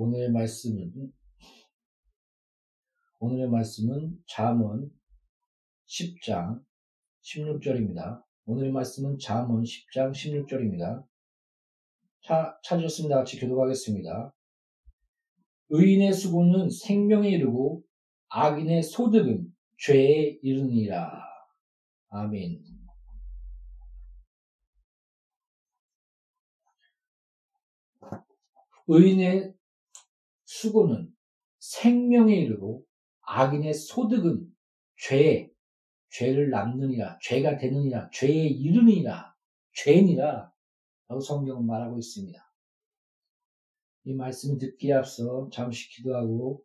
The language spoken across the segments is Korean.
오늘의 말씀은 오늘의 말씀은 잠언 10장 16절입니다. 오늘의 말씀은 잠언 10장 16절입니다. 차, 찾으셨습니다. 같이 교독하겠습니다. 의인의 수고는 생명에 이르고 악인의 소득은 죄에 이르니라. 아멘. 의인의 수고는 생명에 이르고 악인의 소득은 죄, 죄를 남느니라, 죄가 되느니라, 죄에 이르니라, 죄니라 라고 성경은 말하고 있습니다. 이 말씀 듣기에 앞서 잠시 기도하고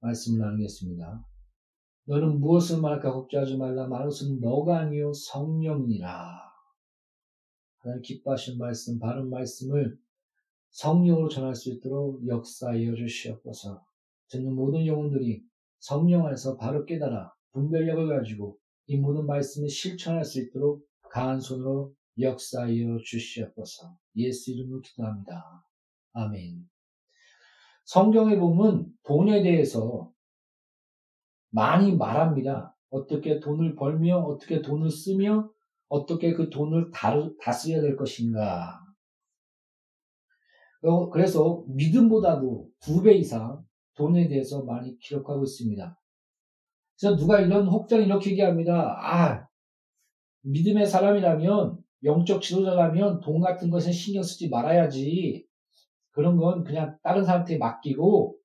말씀을 나누겠습니다. 너는 무엇을 말할까 걱정하지 말라. 말것은 너가 아니요 성령이라. 하나님 기뻐하신 말씀, 바른 말씀을 성령으로 전할 수 있도록 역사하여 주시옵소서. 듣는 모든 영혼들이 성령 안에서 바로 깨달아 분별력을 가지고 이 모든 말씀을 실천할 수 있도록 강한 손으로 역사하여 주시옵소서. 예수 이름으로 기도합니다. 아멘. 성경에 보면 돈에 대해서 많이 말합니다. 어떻게 돈을 벌며 어떻게 돈을 쓰며 어떻게 그 돈을 다스려야 될 것인가. 어, 그래서 믿음보다도 두 배 이상 돈에 대해서 많이 기록하고 있습니다. 그래서 누가 이런 혹자는 이렇게 얘기합니다. 아, 믿음의 사람이라면, 영적 지도자라면 돈 같은 것은 신경 쓰지 말아야지. 그런 건 그냥 다른 사람한테 맡기고,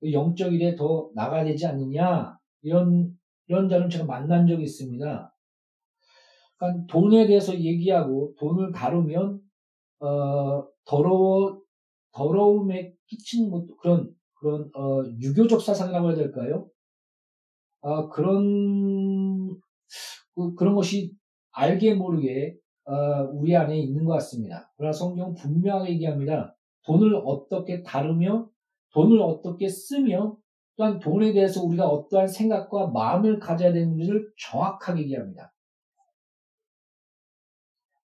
그 영적 일에 더 나가야 되지 않느냐. 이런, 이런 자는 제가 만난 적이 있습니다. 그러니까 돈에 대해서 얘기하고 돈을 다루면 어, 더러워, 더러움에 끼친 것, 그런, 그런, 어, 유교적 사상이라고 해야 될까요? 아, 그런, 그, 그런 것이 알게 모르게, 어, 우리 안에 있는 것 같습니다. 그러나 성경 분명하게 얘기합니다. 돈을 어떻게 다루며, 돈을 어떻게 쓰며, 또한 돈에 대해서 우리가 어떠한 생각과 마음을 가져야 되는지를 정확하게 얘기합니다.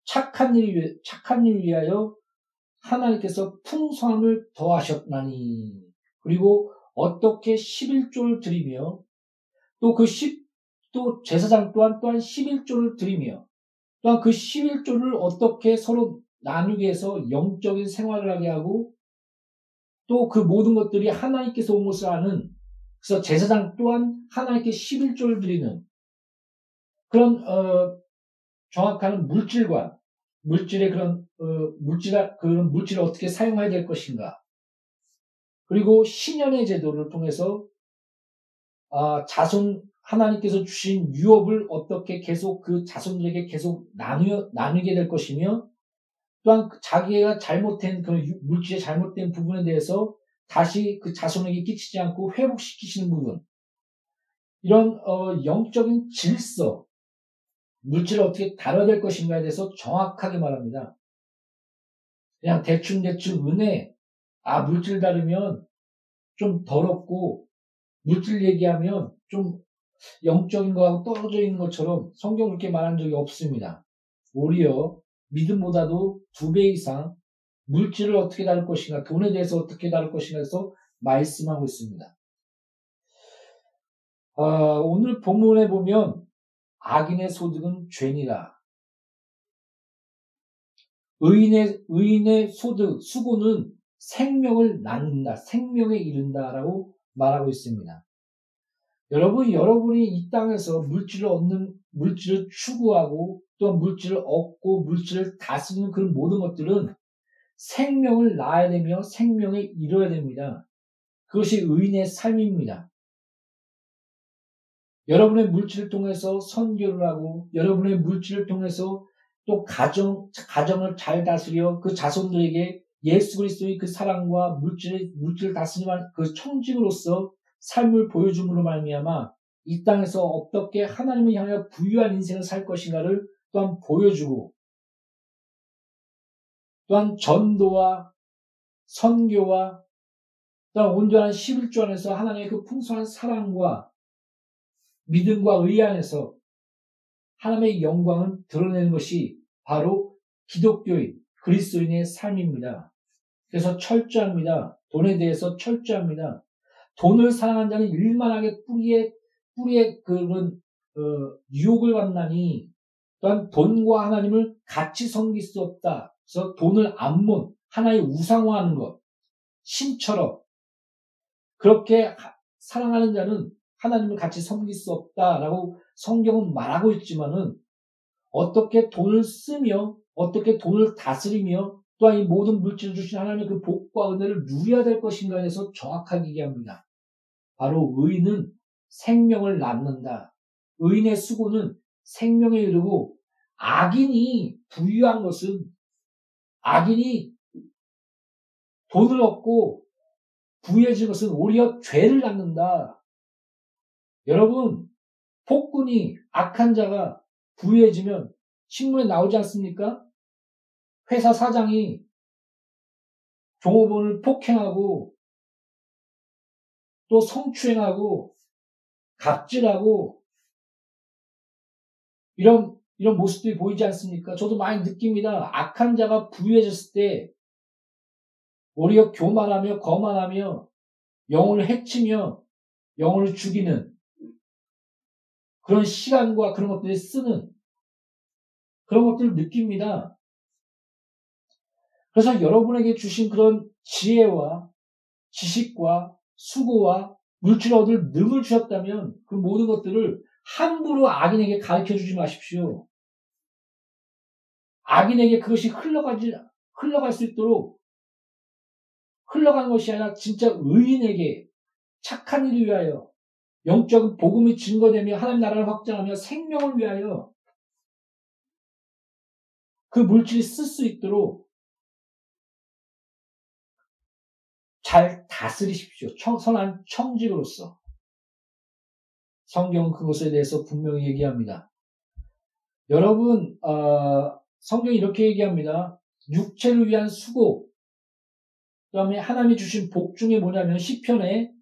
착한 일, 착한 일 위하여 하나님께서 풍성함을 더하셨나니. 그리고 어떻게 11조를 드리며 또그 10, 또 제사장 또한 또한 11조를 드리며 또한 그 11조를 어떻게 서로 나누게 해서 영적인 생활을 하게 하고 또 그 모든 것들이 하나님께서 온 것을 아는 그래서 제사장 또한 하나님께 11조를 드리는 그런 어, 정확한 물질관 물질의 그런 어, 물질 그런 물질을 어떻게 사용해야 될 것인가. 그리고 신년의 제도를 통해서 아, 자손 하나님께서 주신 유업을 어떻게 계속 그 자손들에게 계속 나누 나누게 될 것이며 또한 그 자기가 잘못된 그 물질의 잘못된 부분에 대해서 다시 그 자손에게 끼치지 않고 회복시키시는 부분 이런 어, 영적인 질서 물질을 어떻게 다뤄야 될 것인가에 대해서 정확하게 말합니다. 그냥 대충대충 은혜, 아, 물질 다루면 좀 더럽고, 물질 얘기하면 좀 영적인 거하고 떨어져 있는 것처럼 성경 그렇게 말한 적이 없습니다. 오히려 믿음보다도 두 배 이상 물질을 어떻게 다룰 것인가, 돈에 대해서 어떻게 다룰 것인가 해서 말씀하고 있습니다. 아, 오늘 본문에 보면 악인의 소득은 죄니라. 의인의, 의인의 소득, 수고는 생명을 낳는다, 생명에 이른다라고 말하고 있습니다. 여러분, 여러분이 이 땅에서 물질을 얻는, 물질을 추구하고 또 물질을 얻고 물질을 다스리는 그런 모든 것들은 생명을 낳아야 되며 생명에 이뤄야 됩니다. 그것이 의인의 삶입니다. 여러분의 물질을 통해서 선교를 하고 여러분의 물질을 통해서 또 가정 가정을 잘 다스려 그 자손들에게 예수 그리스도의 그 사랑과 물질을 물질을 다스리는 그 청직으로서 삶을 보여줌으로 말미암아 이 땅에서 어떻게 하나님을 향하여 부유한 인생을 살 것인가를 또한 보여주고 또한 전도와 선교와 또한 온전한 11조 안에서 하나님의 그 풍성한 사랑과 믿음과 의 안에서 하나님의 영광을 드러내는 것이 바로 기독교인, 그리스도인의 삶입니다. 그래서 철저합니다. 돈에 대해서 철저합니다. 돈을 사랑한 자는 일만하게 뿌리에 뿌리에 그런 어, 유혹을 받나니 또한 돈과 하나님을 같이 섬길 수 없다. 그래서 돈을 안몬 하나의 우상화하는 것 신처럼 그렇게 사랑하는 자는 하나님을 같이 섬길 수 없다라고 성경은 말하고 있지만은 어떻게 돈을 쓰며 어떻게 돈을 다스리며 또한 이 모든 물질을 주신 하나님의 그 복과 은혜를 누려야 될 것인가 해서 정확하게 얘기합니다. 바로 의인은 생명을 낳는다. 의인의 수고는 생명에 이르고 악인이 부유한 것은 악인이 돈을 얻고 부유해진 것은 오히려 죄를 낳는다. 여러분, 폭군이 악한 자가 부유해지면 신문에 나오지 않습니까? 회사 사장이 종업원을 폭행하고 또 성추행하고 갑질하고 이런 이런 모습들이 보이지 않습니까? 저도 많이 느낍니다. 악한 자가 부유해졌을 때 오히려 교만하며 거만하며 영혼을 해치며 영혼을 죽이는 그런 시간과 그런 것들을 쓰는 그런 것들을 느낍니다. 그래서 여러분에게 주신 그런 지혜와 지식과 수고와 물질을 얻을 능을 주셨다면 그 모든 것들을 함부로 악인에게 가르쳐 주지 마십시오. 악인에게 그것이 흘러가지, 흘러갈 수 있도록 흘러가는 것이 아니라 진짜 의인에게 착한 일을 위하여 영적인 복음이 증거되며 하나님 나라를 확장하며 생명을 위하여 그 물질이 쓸 수 있도록 잘 다스리십시오. 청, 선한 청직으로서. 성경은 그것에 대해서 분명히 얘기합니다. 여러분, 어, 성경이 이렇게 얘기합니다. 육체를 위한 수고, 그 다음에 하나님이 주신 복 중에 뭐냐면 시편에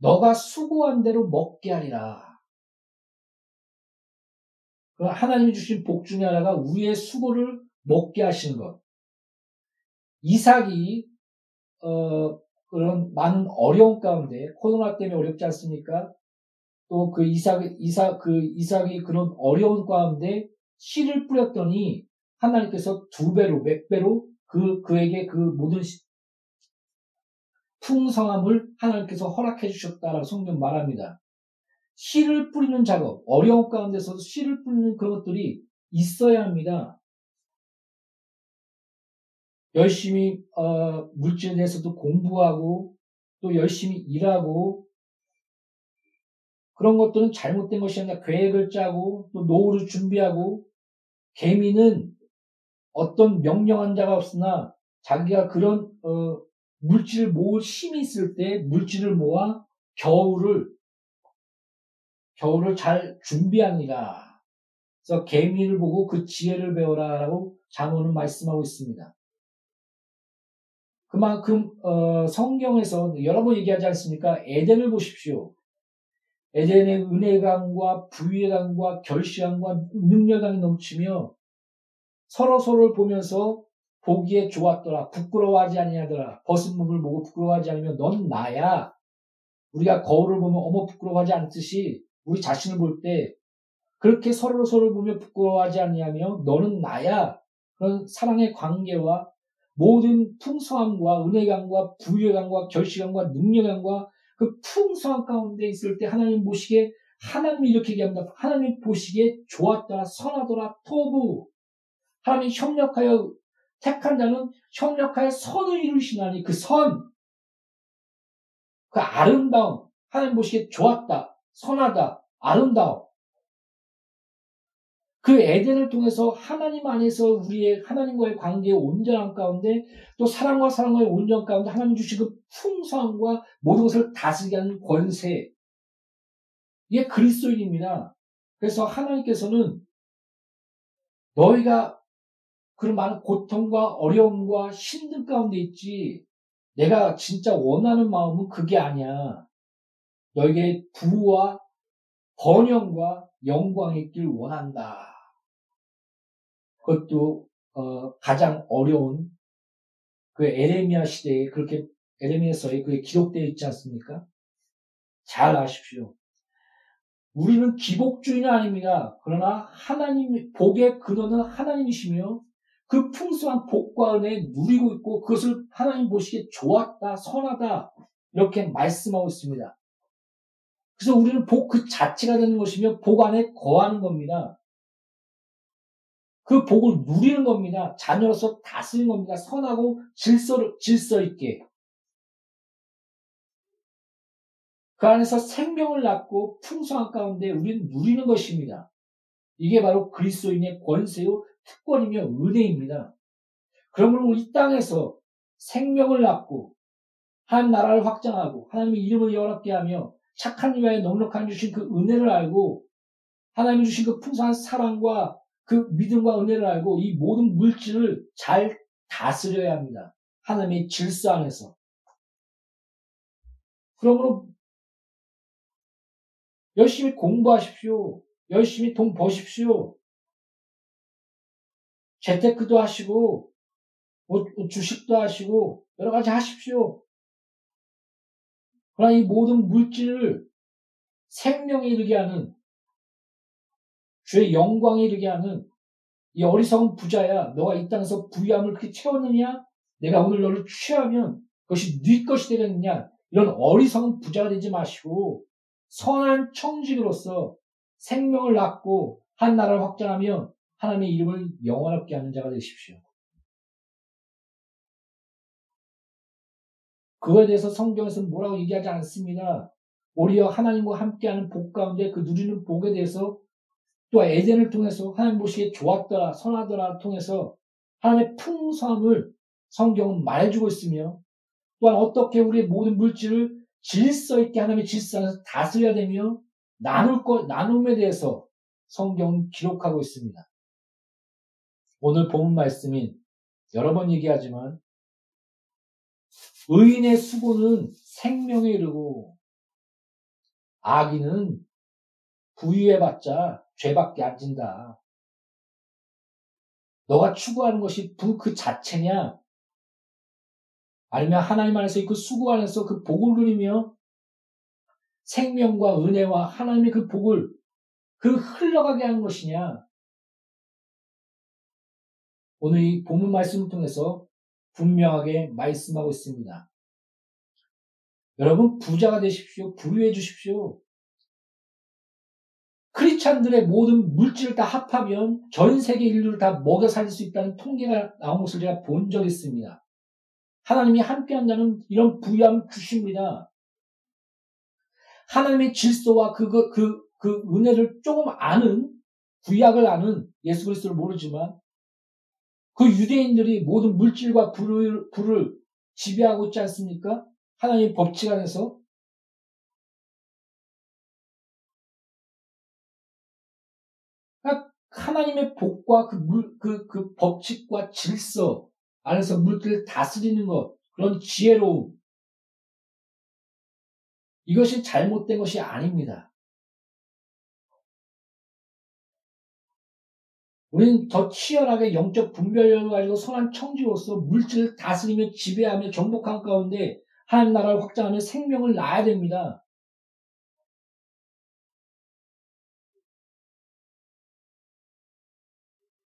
너가 수고한 대로 먹게 하리라. 그 하나님이 주신 복 중에 하나가 우리의 수고를 먹게 하시는 것. 이삭이 어, 그런 많은 어려움 가운데 코로나 때문에 어렵지 않습니까? 또 그 이삭 이삭 그 이삭이 그런 어려운 가운데 씨를 뿌렸더니 하나님께서 두 배로 몇 배로 그 그에게 그 모든 풍성함을 하나님께서 허락해 주셨다라고 성경 말합니다. 씨를 뿌리는 작업, 어려운 가운데서도 씨를 뿌리는 그런 것들이 있어야 합니다. 열심히 어, 물질에 대해서도 공부하고 또 열심히 일하고 그런 것들은 잘못된 것이 아니라 계획을 짜고 또 노후를 준비하고 개미는 어떤 명령한 자가 없으나 자기가 그런 어, 물질을 모을 힘이 있을 때 물질을 모아 겨울을 겨울을 잘 준비하니라. 그래서 개미를 보고 그 지혜를 배워라라고 장로는 말씀하고 있습니다. 그만큼 어, 성경에서 여러 번 얘기하지 않습니까? 에덴을 보십시오. 에덴의 은혜감과 부유감과 결시감과 능력감이 넘치며 서로 서로를 보면서 보기에 좋았더라. 부끄러워하지 아니하더라. 벗은 몸을 보고 부끄러워하지 않으면 넌 나야. 우리가 거울을 보면 어머 부끄러워하지 않듯이 우리 자신을 볼 때 그렇게 서로 서로를 보며 부끄러워하지 아니하며 너는 나야. 그런 사랑의 관계와 모든 풍성함과 은혜감과 부유감과 결시감과 능력감과 그 풍성함 가운데 있을 때 하나님 보시기에 하나님이 이렇게 얘기합니다. 하나님 보시기에 좋았더라, 선하더라, 토부. 하나님 협력하여 택한 자는 협력하여 선을 이루시나니 그 선, 그 아름다움, 하나님 보시기에 좋았다, 선하다, 아름다움. 그 에덴을 통해서 하나님 안에서 우리의 하나님과의 관계의 온전함 가운데 또 사랑과 사랑과의 온전 가운데 하나님 주신 그 풍성함과 모든 것을 다스리게 하는 권세. 이게 그리스도인입니다. 그래서 하나님께서는 너희가 그런 많은 고통과 어려움과 힘든 가운데 있지. 내가 진짜 원하는 마음은 그게 아니야. 너에게 부와 번영과 영광이 있길 원한다. 그것도 어, 가장 어려운 그 에레미야 시대에 그렇게 에레미야서에 그게 기록되어 있지 않습니까? 잘 아십시오. 우리는 기복주의는 아닙니다. 그러나 하나님 복의 근원은 하나님이시며 그 풍성한 복과 은혜 누리고 있고 그것을 하나님 보시기에 좋았다, 선하다 이렇게 말씀하고 있습니다. 그래서 우리는 복 그 자체가 되는 것이며 복 안에 거하는 겁니다. 그 복을 누리는 겁니다. 자녀로서 다스리는 겁니다. 선하고 질서, 질서 있게. 그 안에서 생명을 낳고 풍성한 가운데 우리는 누리는 것입니다. 이게 바로 그리스도인의 권세요 특권이며 은혜입니다. 그러므로 이 땅에서 생명을 낳고 한 나라를 확장하고 하나님의 이름을 영롭게 하며 착한 이와의 넉넉한 주신 그 은혜를 알고 하나님이 주신 그 풍성한 사랑과 그 믿음과 은혜를 알고 이 모든 물질을 잘 다스려야 합니다. 하나님의 질서 안에서. 그러므로 열심히 공부하십시오. 열심히 돈 버십시오. 재테크도 하시고, 뭐 주식도 하시고, 여러 가지 하십시오. 그러나 이 모든 물질을 생명에 이르게 하는, 주의 영광에 이르게 하는 이 어리석은 부자야. 너가 이 땅에서 부유함을 그렇게 채웠느냐? 내가 오늘 너를 취하면 그것이 네 것이 되겠느냐? 이런 어리석은 부자가 되지 마시고, 선한 청직으로서 생명을 낳고 한 나라를 확장하며 하나님의 이름을 영원롭게 하는 자가 되십시오. 그거에 대해서 성경에서는 뭐라고 얘기하지 않습니다. 오히려 하나님과 함께하는 복 가운데 그 누리는 복에 대해서 또 에덴을 통해서 하나님 보시기에 좋았더라, 선하더라 통해서 하나님의 풍성함을 성경은 말해주고 있으며 또한 어떻게 우리의 모든 물질을 질서 있게 하나님의 질서 안에서 다스려야 되며 나눌 것, 나눔에 대해서 성경은 기록하고 있습니다. 오늘 본 말씀인 여러 번 얘기하지만 의인의 수고는 생명에 이르고 악인은 부유해봤자 죄밖에 안 진다. 너가 추구하는 것이 부 그 자체냐? 아니면 하나님 안에서 그 수고 안에서 그 복을 누리며 생명과 은혜와 하나님의 그 복을 그 흘러가게 하는 것이냐? 오늘 이 본문 말씀을 통해서 분명하게 말씀하고 있습니다. 여러분 부자가 되십시오. 부유해 주십시오. 크리스찬들의 모든 물질을 다 합하면 전 세계 인류를 다 먹여 살릴 수 있다는 통계가 나온 것을 제가 본 적이 있습니다. 하나님이 함께 한다는 이런 부유함 주십니다. 하나님의 질서와 그거, 그, 그 은혜를 조금 아는, 구약을 아는 예수 그리스도를 모르지만 그 유대인들이 모든 물질과 불을, 불을 지배하고 있지 않습니까? 하나님의 법칙 안에서. 그러니까 하나님의 복과 그 물, 그, 그 법칙과 질서 안에서 물질을 다스리는 것, 그런 지혜로움. 이것이 잘못된 것이 아닙니다. 우리는 더 치열하게 영적 분별력을 가지고 선한 청지로서 물질을 다스리며 지배하며 정복한 가운데 하나님 나라를 확장하며 생명을 낳아야 됩니다.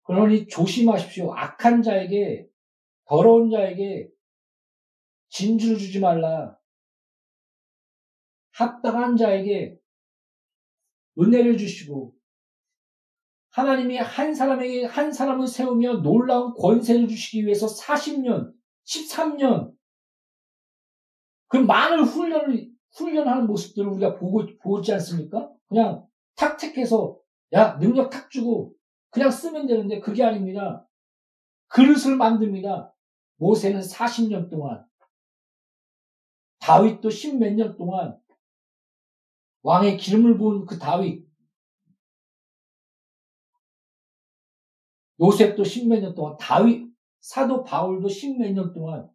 그러니 조심하십시오. 악한 자에게, 더러운 자에게 진주를 주지 말라. 합당한 자에게 은혜를 주시고 하나님이 한 사람에게 한 사람을 세우며 놀라운 권세를 주시기 위해서 40년, 13년 그 많은 훈련을 훈련하는 모습들을 우리가 보고 보지 않습니까? 그냥 탁 택해서 야 능력 탁 주고 그냥 쓰면 되는데 그게 아닙니다. 그릇을 만듭니다. 모세는 40년 동안 다윗도 십몇 년 동안 왕의 기름을 부은 그 다윗 요셉도 십몇 년 동안 다윗 사도 바울도 십몇 년 동안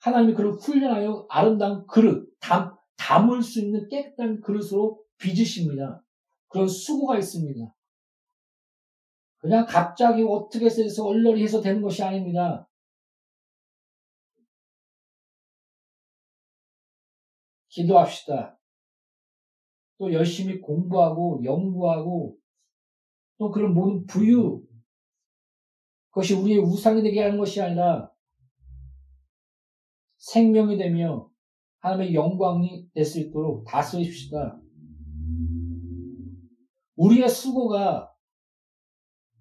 하나님이 그를 훈련하여 아름다운 그릇 담, 담을 수 있는 깨끗한 그릇으로 빚으십니다. 그런 수고가 있습니다. 그냥 갑자기 어떻게 해서 얼러리 해서 되는 것이 아닙니다. 기도합시다. 또 열심히 공부하고 연구하고 또 그런 모든 부유 그것이 우리의 우상이 되게 하는 것이 아니라 생명이 되며 하나님의 영광이 될 수 있도록 다스리십시다. 우리의 수고가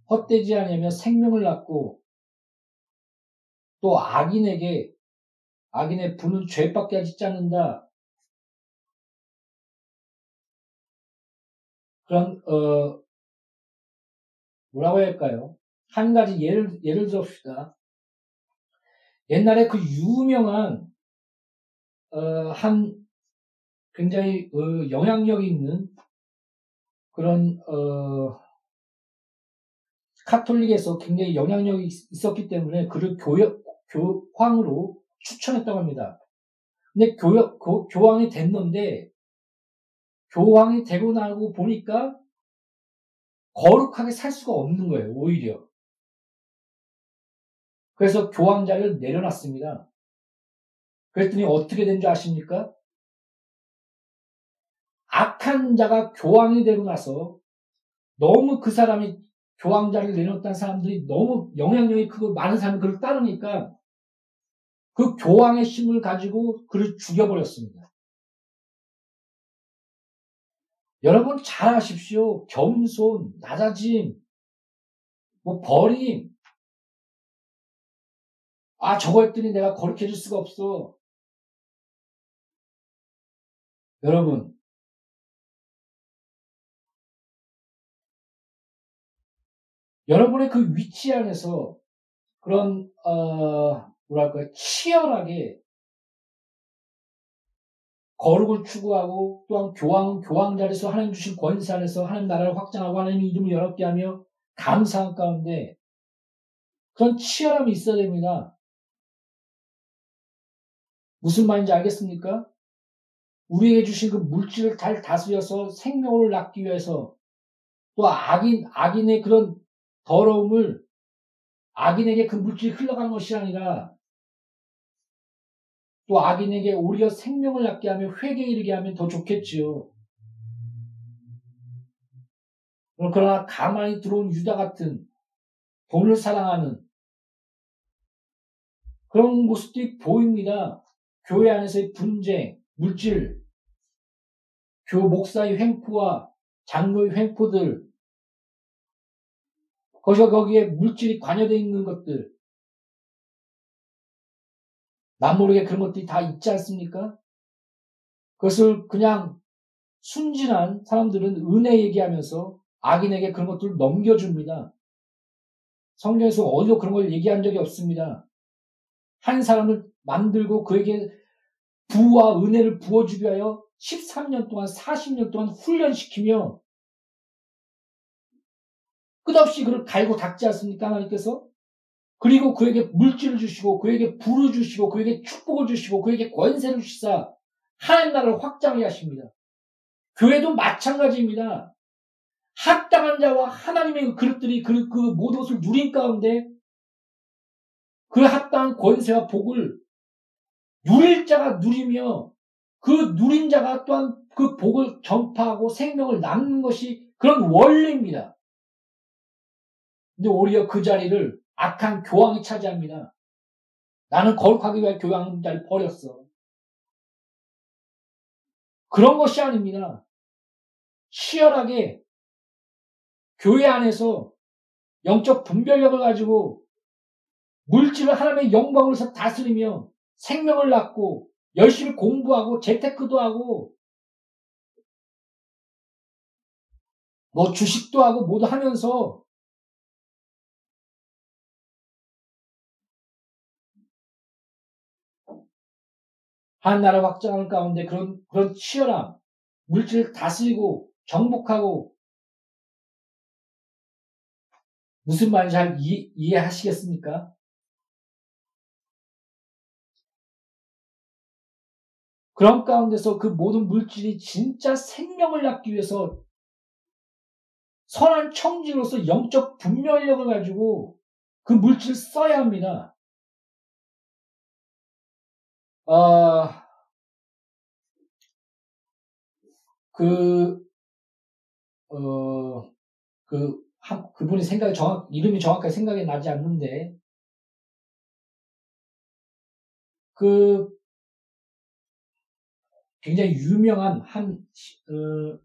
헛되지 않으면 생명을 낳고 또 악인에게 악인의 부는 죄밖에 하지 않는다. 그런 어 뭐라고 할까요? 한 가지 예를 예를 들읍시다. 옛날에 그 유명한 어, 한 굉장히 어, 영향력 있는 그런 어, 카톨릭에서 굉장히 영향력이 있었기 때문에 그를 교역, 교황으로 추천했다고 합니다. 근데 교, 교, 교황이 됐는데 교황이 되고 나고 보니까 거룩하게 살 수가 없는 거예요, 오히려. 그래서 교황자를 내려놨습니다. 그랬더니 어떻게 된 줄 아십니까? 악한 자가 교황이 되고 나서 너무 그 사람이 교황자를 내놓았다는 사람들이 너무 영향력이 크고 많은 사람이 그를 따르니까 그 교황의 힘을 가지고 그를 죽여버렸습니다. 여러분 잘 아십시오. 겸손, 낮아짐, 뭐 버림. 아 저거 했더니 내가 거룩해질 수가 없어. 여러분 여러분의 그 위치 안에서 그런 어, 뭐랄까 치열하게 거룩을 추구하고 또한 교황 교황 자리에서 하나님 주신 권세 안에서 하나님 나라를 확장하고 하나님 이름을 여롭게 하며 감사한 가운데 그런 치열함이 있어야 됩니다. 무슨 말인지 알겠습니까? 우리에게 주신 그 물질을 잘 다스려서 생명을 낳기 위해서 또 악인 악인의 그런 더러움을 악인에게 그 물질이 흘러가는 것이 아니라 또 악인에게 오히려 생명을 낳게 하며 회개에 이르게 하면 더 좋겠지요. 그러나 가만히 들어온 유다 같은 돈을 사랑하는 그런 모습들이 보입니다. 교회 안에서의 분쟁, 물질, 교 목사의 횡포와 장로의 횡포들, 거기서 거기에 물질이 관여되어 있는 것들. 남 모르게 그런 것들이 다 있지 않습니까? 그것을 그냥 순진한 사람들은 은혜 얘기하면서 악인에게 그런 것들을 넘겨줍니다. 성경에서 어디도 그런 걸 얘기한 적이 없습니다. 한 사람을 만들고 그에게 부와 은혜를 부어주기 위하여 13년 동안, 40년 동안 훈련시키며 끝없이 그를 갈고 닦지 않습니까? 하나님께서? 그리고 그에게 물질을 주시고, 그에게 불을 주시고, 그에게 축복을 주시고, 그에게 권세를 주시사, 하나님 나라를 확장해 하십니다. 교회도 마찬가지입니다. 합당한 자와 하나님의 그릇들이 그, 그 모든 것을 누린 가운데 그 합당한 권세와 복을 누릴 자가 누리며 그 누린 자가 또한 그 복을 전파하고 생명을 낳는 것이 그런 원리입니다. 근데 오히려 그 자리를 악한 교황이 차지합니다. 나는 거룩하기 위해 교황 자리 버렸어. 그런 것이 아닙니다. 치열하게 교회 안에서 영적 분별력을 가지고 물질을 하나님의 영광으로 다스리며 생명을 낳고 열심히 공부하고 재테크도 하고 뭐 주식도 하고 모두 하면서 한 나라 확장하는 가운데 그런, 그런 치열함, 물질을 다스리고 정복하고 무슨 말인지 잘 이해, 이해하시겠습니까? 그런 가운데서 그 모든 물질이 진짜 생명을 낳기 위해서 선한 청지로서 영적 분별력을 가지고 그 물질을 써야 합니다. 어, 그, 어, 그, 한, 그분이 생각이 정확, 이름이 정확하게 생각이 나지 않는데, 그, 굉장히 유명한 한, 어,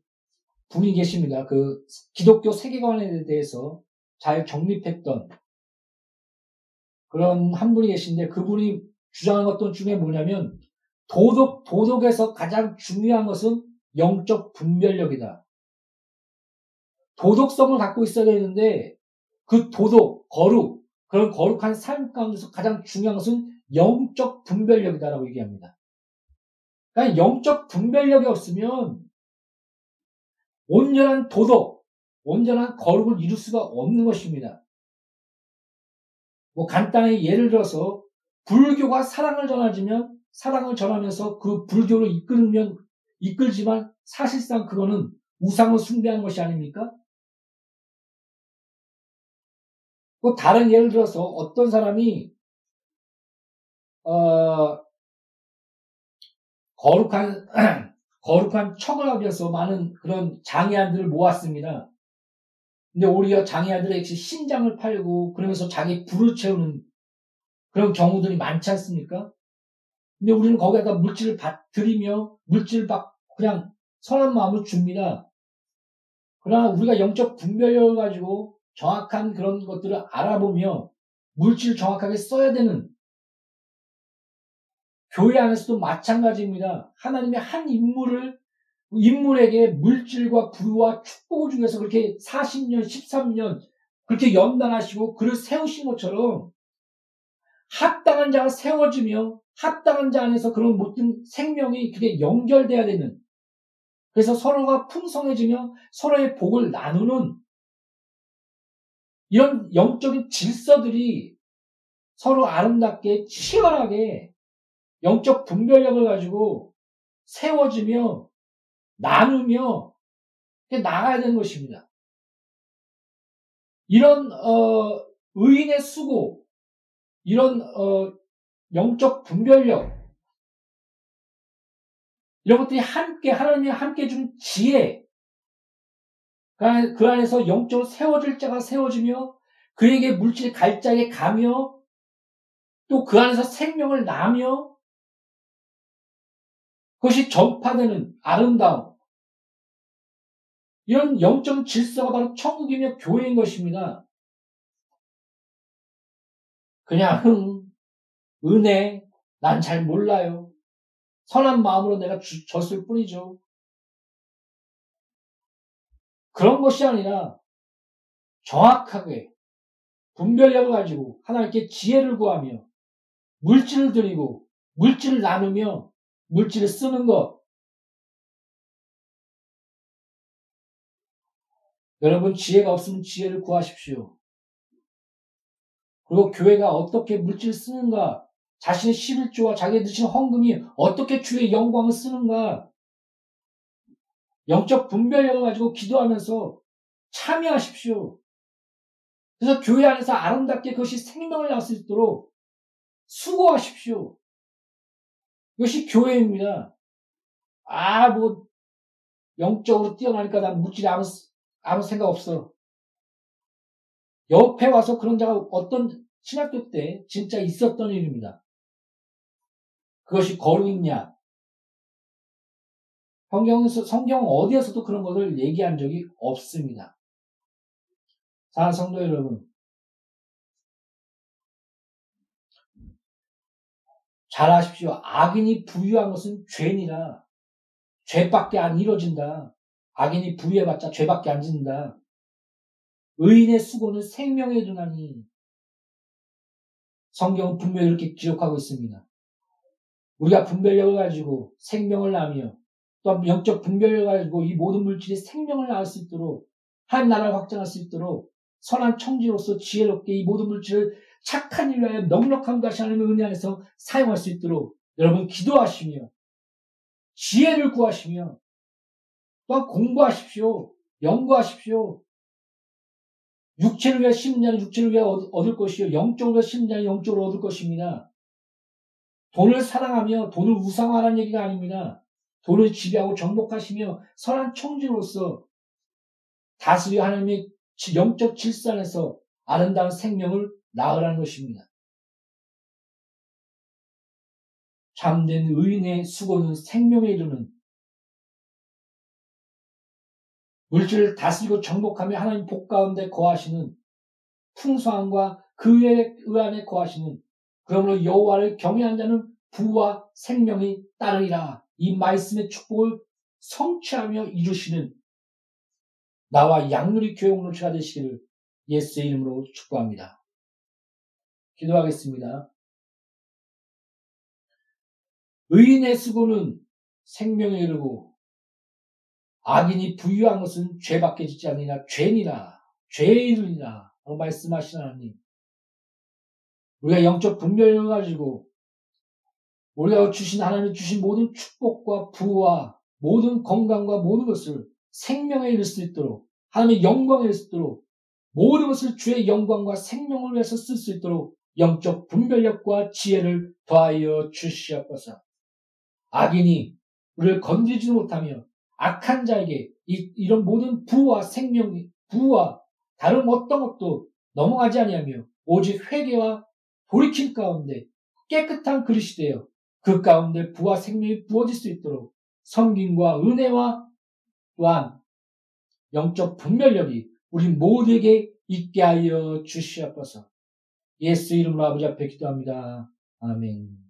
분이 계십니다. 그, 기독교 세계관에 대해서 잘 정립했던 그런 한 분이 계신데, 그분이 주장한 것들 중에 뭐냐면, 도덕, 도덕에서 가장 중요한 것은 영적 분별력이다. 도덕성을 갖고 있어야 되는데 그 도덕, 거룩, 그런 거룩한 삶 가운데서 가장 중요한 것은 영적 분별력이다라고 얘기합니다. 그러니까 영적 분별력이 없으면 온전한 도덕, 온전한 거룩을 이룰 수가 없는 것입니다. 뭐 간단히 예를 들어서 불교가 사랑을 전하지면 사랑을 전하면서 그 불교를 이끌면 이끌지만 사실상 그거는 우상을 숭배하는 것이 아닙니까? 또 다른 예를 들어서 어떤 사람이 어, 거룩한 거룩한 척을 하면서 많은 그런 장애아들을 모았습니다. 근데 오히려 장애아들의 신장을 팔고 그러면서 자기 불을 채우는 그런 경우들이 많지 않습니까? 근데 우리는 거기에다 물질을 받, 드리며 물질을 받, 그냥 선한 마음을 줍니다. 그러나 우리가 영적 분별력을 가지고 정확한 그런 것들을 알아보며 물질을 정확하게 써야 되는 교회 안에서도 마찬가지입니다. 하나님의 한 인물을 인물에게 물질과 부와 축복을 중에서 그렇게 40년, 13년 그렇게 연단하시고 그를 세우신 것처럼 합당한 자가 세워지며 합당한 자 안에서 그런 모든 생명이 그게 연결돼야 되는 그래서 서로가 풍성해지며 서로의 복을 나누는 이런 영적인 질서들이 서로 아름답게 치열하게 영적 분별력을 가지고 세워지며 나누며 나가야 되는 것입니다. 이런 어, 의인의 수고, 이런 어, 영적 분별력, 이런 것들이 함께 하나님이 함께 준 지혜, 그 안에서 영적으로 세워질 자가 세워지며 그에게 물질 갈짝에 가며 또 그 안에서 생명을 나며 그것이 전파되는 아름다움 이런 영적 질서가 바로 천국이며 교회인 것입니다. 그냥 흥, 은혜, 난 잘 몰라요. 선한 마음으로 내가 주, 줬을 뿐이죠. 그런 것이 아니라 정확하게 분별력을 가지고 하나님께 지혜를 구하며 물질을 드리고 물질을 나누며 물질을 쓰는 것. 여러분 지혜가 없으면 지혜를 구하십시오. 그리고 교회가 어떻게 물질을 쓰는가, 자신의 11조와 자기의 드신 헌금이 어떻게 주의 영광을 쓰는가, 영적 분별력을 가지고 기도하면서 참여하십시오. 그래서 교회 안에서 아름답게 그것이 생명을 낳을 수 있도록 수고하십시오. 이것이 교회입니다. 아, 뭐, 영적으로 뛰어나니까 난 묻지 아무, 아무 생각 없어. 옆에 와서 그런 자가 어떤 신학교 때 진짜 있었던 일입니다. 그것이 거룩이냐, 성경에서, 성경 어디에서도 그런 것을 얘기한 적이 없습니다. 사 성도 여러분. 잘 아십시오. 악인이 부유한 것은 죄니라. 죄밖에 안 이루어진다. 악인이 부유해봤자 죄밖에 안 짓는다. 의인의 수고는 생명에 두나니. 성경은 분명히 이렇게 기록하고 있습니다. 우리가 분별력을 가지고 생명을 나며 또한 영적 분별을 가지고 이 모든 물질이 생명을 낳을 수 있도록 한 나라를 확장할 수 있도록 선한 청지로서 지혜롭게 이 모든 물질을 착한 일로 하여 넉넉함과 하나님의 은혜 안에서 사용할 수 있도록 여러분 기도하시며 지혜를 구하시며 또한 공부하십시오. 연구하십시오. 육체를 위해 심는 자는 육체를 위해 얻을 것이요. 영적으로 심는 자는 영적으로 얻을 것입니다. 돈을 사랑하며 돈을 우상화하는 얘기가 아닙니다. 돈을 지배하고 정복하시며 선한 총재로서 다스려 하나님의 영적 질산에서 아름다운 생명을 낳으라는 것입니다. 참된 의인의 수고는 생명에 이르는 물질을 다스리고 정복하며 하나님 복 가운데 거하시는 풍성함과 그의 의안에 거하시는 그러므로 여호와를 경외한 자는 부와 생명이 따르리라. 이 말씀의 축복을 성취하며 이루시는 나와 양누리 교회 공동체가 되시기를 예수의 이름으로 축복합니다. 기도하겠습니다. 의인의 수고는 생명에 이르고 악인이 부유한 것은 죄밖에 짓지 않느냐 죄니라 죄에 이르니라 말씀하신 하나님 우리가 영적 분별을 가지고 우리가 주신 하나님 주신 모든 축복과 부와 모든 건강과 모든 것을 생명에 이를 수 있도록 하나님의 영광에 이를 수 있도록 모든 것을 주의 영광과 생명을 위해서 쓸 수 있도록 영적 분별력과 지혜를 더하여 주시옵소서. 악인이 우리를 건드리지 못하며 악한 자에게 이, 런 모든 부와 생명, 부와 다른 어떤 것도 넘어가지 아니하며 오직 회개와 돌이킴 가운데 깨끗한 그릇이 되어 그 가운데 부와 생명이 부어질 수 있도록 성김과 은혜와 또한 영적 분별력이 우리 모두에게 있게 하여 주시옵소서. 예수 이름으로 아버지 앞에 기도합니다. 아멘.